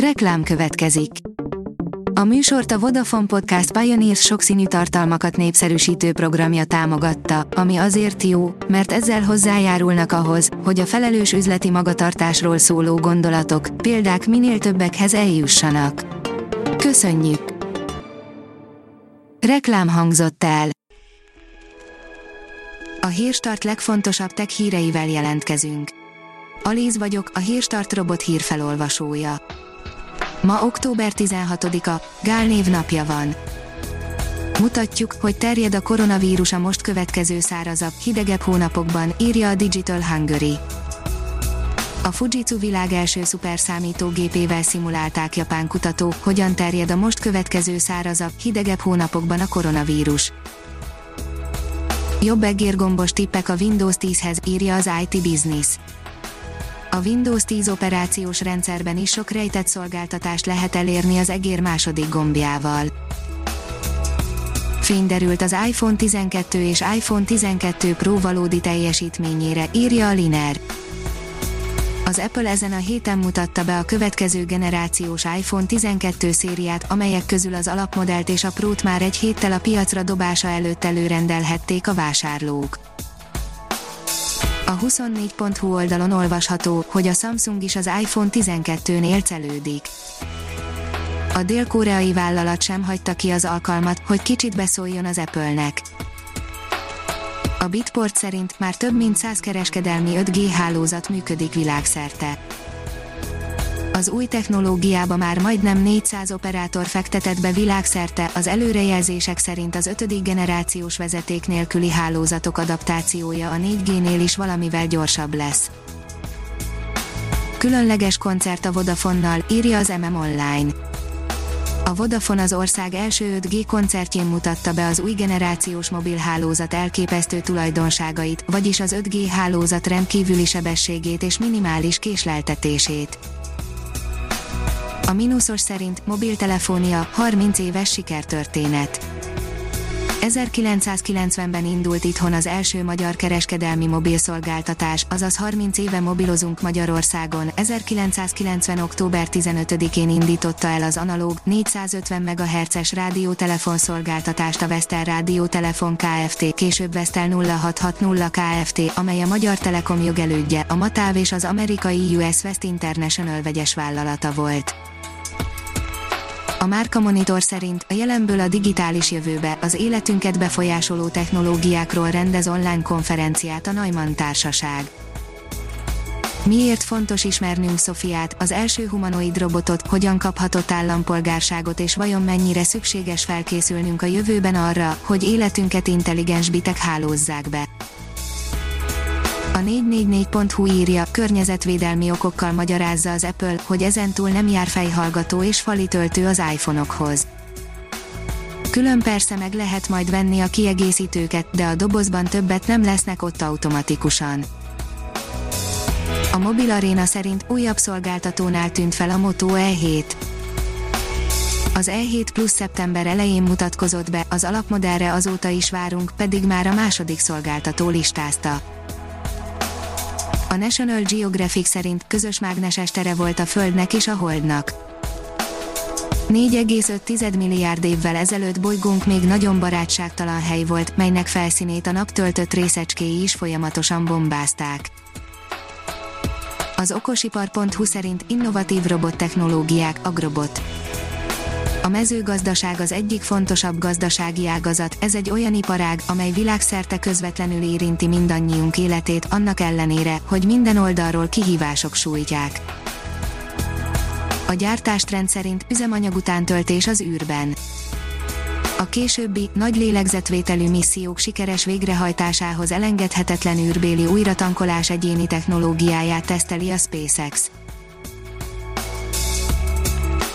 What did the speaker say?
Reklám következik. A műsort a Vodafone Podcast Pioneers sokszínű tartalmakat népszerűsítő programja támogatta, ami azért jó, mert ezzel hozzájárulnak ahhoz, hogy a felelős üzleti magatartásról szóló gondolatok, példák minél többekhez eljussanak. Köszönjük! Reklám hangzott el. A Hírstart legfontosabb tech híreivel jelentkezünk. Alíz vagyok, a Hírstart robot hírfelolvasója. Ma október 16-a, Gál név napja van. Mutatjuk, hogy terjed a koronavírus a most következő szárazabb, hidegebb hónapokban, írja a Digital Hungary. A Fujitsu világ első szuperszámítógépével szimulálták japán kutatók, hogyan terjed a most következő szárazabb, hidegebb hónapokban a koronavírus. Jobb egérgombos tippek a Windows 10-hez, írja az IT Business a Windows 10 operációs rendszerben is sok rejtett szolgáltatást lehet elérni az egér második gombjával. Fény derült az iPhone 12 és iPhone 12 Pro valódi teljesítményére, írja a Liner. Az Apple ezen a héten mutatta be a következő generációs iPhone 12 szériát, amelyek közül az alapmodellt és a Pro-t már egy héttel a piacra dobása előtt előrendelhették a vásárlók. A 24.hu oldalon olvasható, hogy a Samsung is az iPhone 12-nél celődik. A dél-koreai vállalat sem hagyta ki az alkalmat, hogy kicsit beszóljon az Apple-nek. A Bitport szerint már több mint 100 kereskedelmi 5G hálózat működik világszerte az új technológiába már majdnem 400 operátor fektetett be világszerte, az előrejelzések szerint az ötödik generációs vezeték nélküli hálózatok adaptációja a 4G-nél is valamivel gyorsabb lesz. Különleges koncert a Vodafonnal, írja az MM Online. A Vodafone az ország első 5G koncertjén mutatta be az új generációs mobilhálózat elképesztő tulajdonságait, vagyis az 5G hálózat rendkívüli sebességét és minimális késleltetését. A mínuszos szerint mobiltelefónia 30 éves sikertörténet. 1990-ben indult itthon az első magyar kereskedelmi mobilszolgáltatás, azaz 30 éve mobilozunk Magyarországon. 1990. október 15-én indította el az analóg 450 MHz-es rádiótelefonszolgáltatást a Vestel Rádiótelefon Kft. később Vestel 0660 Kft., amely a Magyar Telekom jogelődje, a Matáv és az amerikai US West International vegyes vállalata volt. A Márka Monitor szerint a jelenből a digitális jövőbe az életünket befolyásoló technológiákról rendez online konferenciát a Neumann Társaság. Miért fontos ismernünk Sofiát, az első humanoid robotot, hogyan kaphatott állampolgárságot és vajon mennyire szükséges felkészülnünk a jövőben arra, hogy életünket intelligens bitek hálózzák be. A 444.hu írja, környezetvédelmi okokkal magyarázza az Apple, hogy ezentúl nem jár fejhallgató és fali töltő az iPhone-okhoz. Külön persze meg lehet majd venni a kiegészítőket, de a dobozban többet nem lesznek ott automatikusan. A Mobil Arena szerint újabb szolgáltatónál tűnt fel a Moto E7. Az E7 Plus szeptember elején mutatkozott be, az alapmodellre azóta is várunk, pedig már a második szolgáltató listázta. A National Geographic szerint közös mágneses tere volt a Földnek és a Holdnak. 4,5 milliárd évvel ezelőtt bolygónk még nagyon barátságtalan hely volt, melynek felszínét a nap töltött részecskéi is folyamatosan bombázták. Az okosipar.hu szerint innovatív robottechnológiák, agrobot a mezőgazdaság az egyik fontosabb gazdasági ágazat, ez egy olyan iparág, amely világszerte közvetlenül érinti mindannyiunk életét, annak ellenére, hogy minden oldalról kihívások sújtják. A gyártástrend szerint üzemanyag utántöltés az űrben. A későbbi, nagy lélegzetvételű missziók sikeres végrehajtásához elengedhetetlen űrbéli újratankolás egyéni technológiáját teszteli a SpaceX